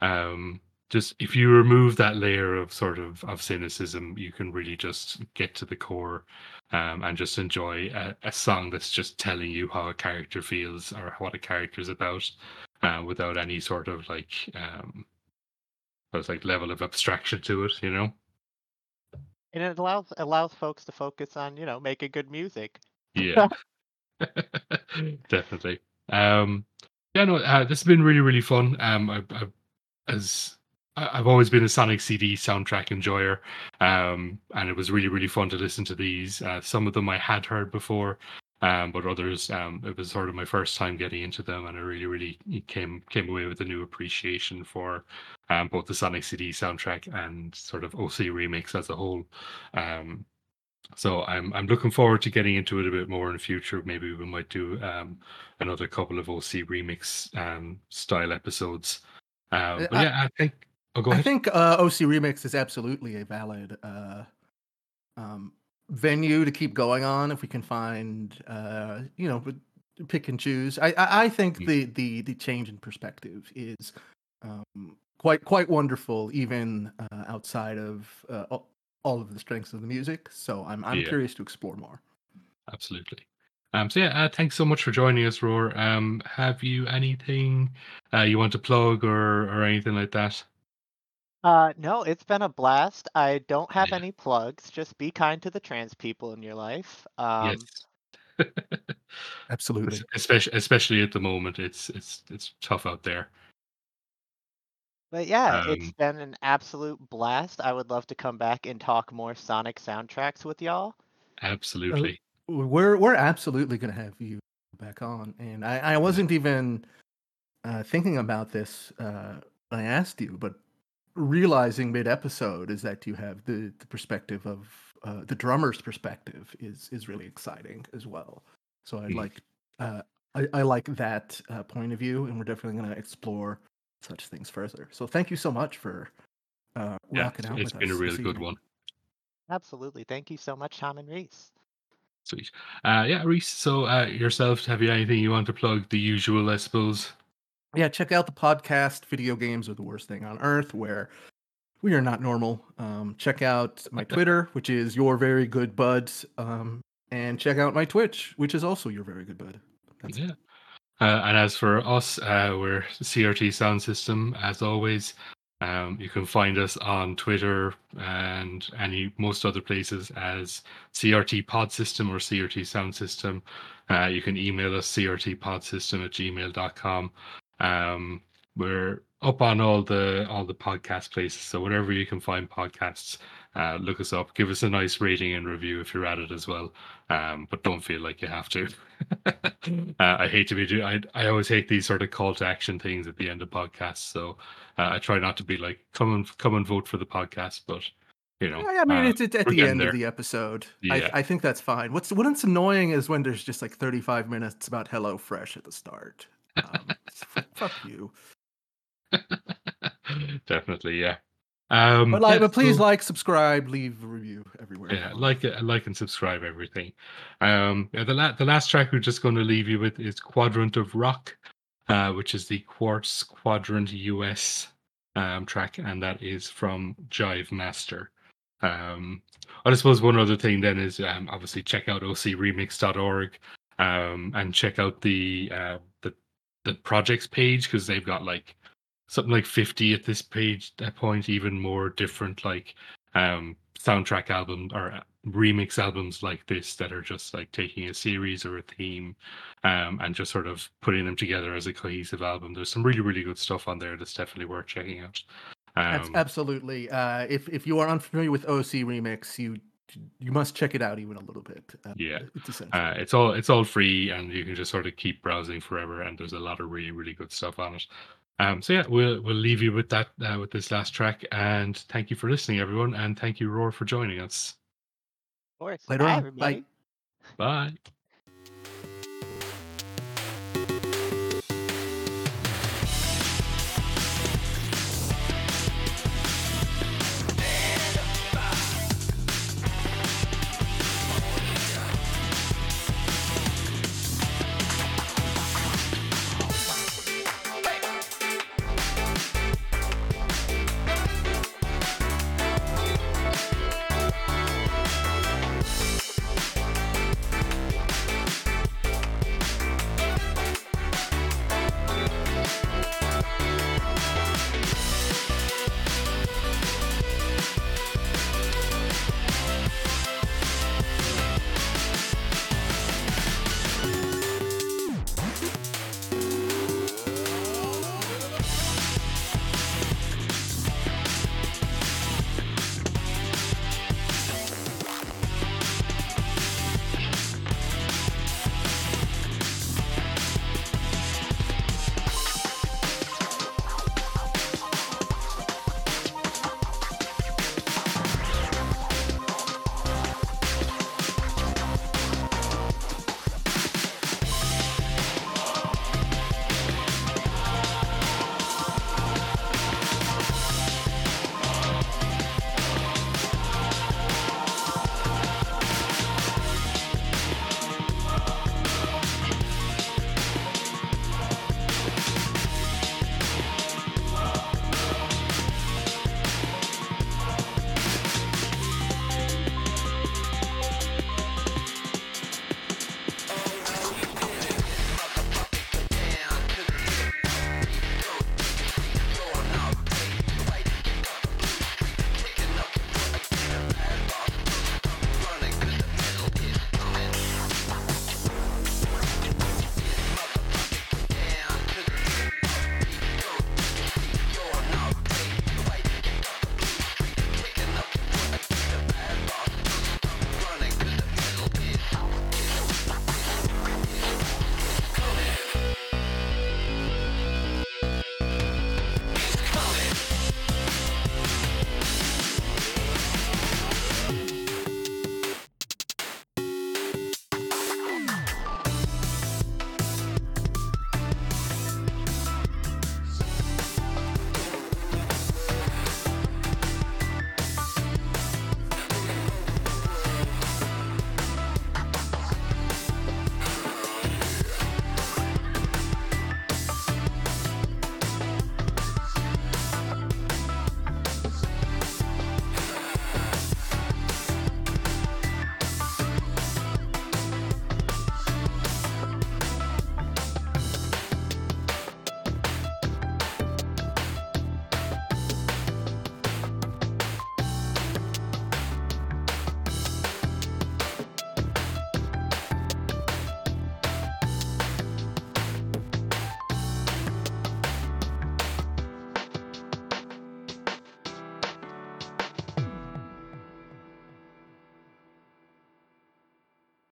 [SPEAKER 1] um just if you remove that layer of sort of of cynicism, you can really just get to the core um, and just enjoy a, a song that's just telling you how a character feels or what a character is about, uh, without any sort of like um, there's like level of abstraction to it, you know.
[SPEAKER 3] And it allows allows folks to focus on, you know, making good music.
[SPEAKER 1] Yeah, definitely. Um, yeah, no, uh, this has been really, really fun. Um, I, I, as I've always been a Sonic CD soundtrack enjoyer, um, and it was really, really fun to listen to these. Uh, some of them I had heard before, um, but others, um, it was sort of my first time getting into them, and I really, really came came away with a new appreciation for um, both the Sonic CD soundtrack and sort of OC remix as a whole. Um, so I'm I'm looking forward to getting into it a bit more in the future. Maybe we might do um, another couple of OC remix um, style episodes. Um,
[SPEAKER 2] Uh,
[SPEAKER 1] but
[SPEAKER 2] I-
[SPEAKER 1] yeah, I think. Oh, go
[SPEAKER 2] I think uh, OC Remix is absolutely a valid uh, um, venue to keep going on if we can find, uh, you know, pick and choose. I, I, I think
[SPEAKER 1] Mm.
[SPEAKER 2] the, the the change in perspective is um, quite quite wonderful, even uh, outside of uh, all, all of the strengths of the music. So I'm I'm
[SPEAKER 1] Yeah.
[SPEAKER 2] curious to explore more.
[SPEAKER 1] Absolutely. Um, so yeah, uh, thanks so much for joining us, Roar. Um, have you anything uh, you want to plug or or anything like that?
[SPEAKER 3] Uh, no, it's been a blast. I don't have
[SPEAKER 1] Yeah.
[SPEAKER 3] any plugs. Just be kind to the trans people in your life. Um,
[SPEAKER 1] yes.
[SPEAKER 2] Absolutely.
[SPEAKER 1] especially especially at the moment, it's it's it's tough out there.
[SPEAKER 3] But yeah, it's been an absolute blast. I would love to come back and talk more Sonic soundtracks with y'all.
[SPEAKER 1] Absolutely.
[SPEAKER 2] We're we're absolutely gonna have you back on, and I, I wasn't even uh, thinking about this uh, when I asked you, but realizing mid episode is that you have the the perspective of uh, the drummer's perspective is is really exciting as well. So I'd
[SPEAKER 1] Mhm.
[SPEAKER 2] like uh, I, I like that uh, point of view, and we're definitely gonna explore such things further. So thank you so much for uh,
[SPEAKER 1] Yeah,
[SPEAKER 2] rocking
[SPEAKER 1] it's,
[SPEAKER 2] out
[SPEAKER 1] it's
[SPEAKER 2] with
[SPEAKER 1] been a really good
[SPEAKER 2] evening.
[SPEAKER 1] one.
[SPEAKER 3] Absolutely. Thank you so much, Tom and Reese.
[SPEAKER 1] Sweet. Uh, yeah, Reese. So uh, yourself, have you anything you want to plug? The usual, I suppose.
[SPEAKER 2] Yeah, check out the podcast. Video games are the worst thing on earth, where we are not normal. Um, check out my Twitter, which is your very good bud, um, and check out my Twitch, which is also your very good bud. That's
[SPEAKER 1] yeah. Uh, and as for us, uh, we're CRT Sound System. As always, um, you can find us on Twitter and any most other places as CRT Pod System or CRT Sound System. Uh, you can email us crtpodsystem at gmail.com. Um, we're up on all the all the podcast places, so wherever you can find podcasts, uh, look us up. Give us a nice rating and review if you're at it as well. Um, but don't feel like you have to. uh, I hate to be do. I I always hate these sort of call to action things at the end of podcasts. So uh, I try not to be like come and come and vote for the podcast, but you know.
[SPEAKER 2] yeah, I mean,
[SPEAKER 1] uh,
[SPEAKER 2] it's, it's at the end
[SPEAKER 1] there.
[SPEAKER 2] of the episode.
[SPEAKER 1] Yeah.
[SPEAKER 2] I, I think that's fine. What's what's annoying is when there's just like 35 minutes about Hello Fresh at the start. Um, fuck you.
[SPEAKER 1] Definitely, yeah. Um,
[SPEAKER 2] But like,
[SPEAKER 1] yeah,
[SPEAKER 2] but please like, subscribe, leave a review everywhere.
[SPEAKER 1] yeah, like it, like and subscribe everything. Um, yeah, the la- the last track we're just going to leave you with is Quadrant of Rock, uh, which is the Quartz Quadrant US um, track, and that is from Jivemaster. Um, I suppose one other thing then is um, obviously check out ocremix.org um, and check out the uh, the the projects page because they've got like something like 50 at this page that point even more different like um soundtrack album or uh, remix albums like this that are just like taking a series or a theme um and just sort of putting them together as a cohesive album there's some really really good stuff on there that's definitely worth checking out um,
[SPEAKER 2] absolutely. Uh, if if you are unfamiliar with OC Remix, you you must check it out even a little bit. Uh,
[SPEAKER 1] Yeah.
[SPEAKER 2] it's
[SPEAKER 1] uh, it's all it's all free and you can just sort of keep browsing forever and there's a lot of really really good stuff on it um so yeah we'll we'll leave you with that uh, with this last track and thank you for listening everyone and thank you roar for joining us
[SPEAKER 3] Of course.
[SPEAKER 2] Later
[SPEAKER 3] Bye,
[SPEAKER 2] on.
[SPEAKER 3] everybody.
[SPEAKER 2] Bye.
[SPEAKER 1] bye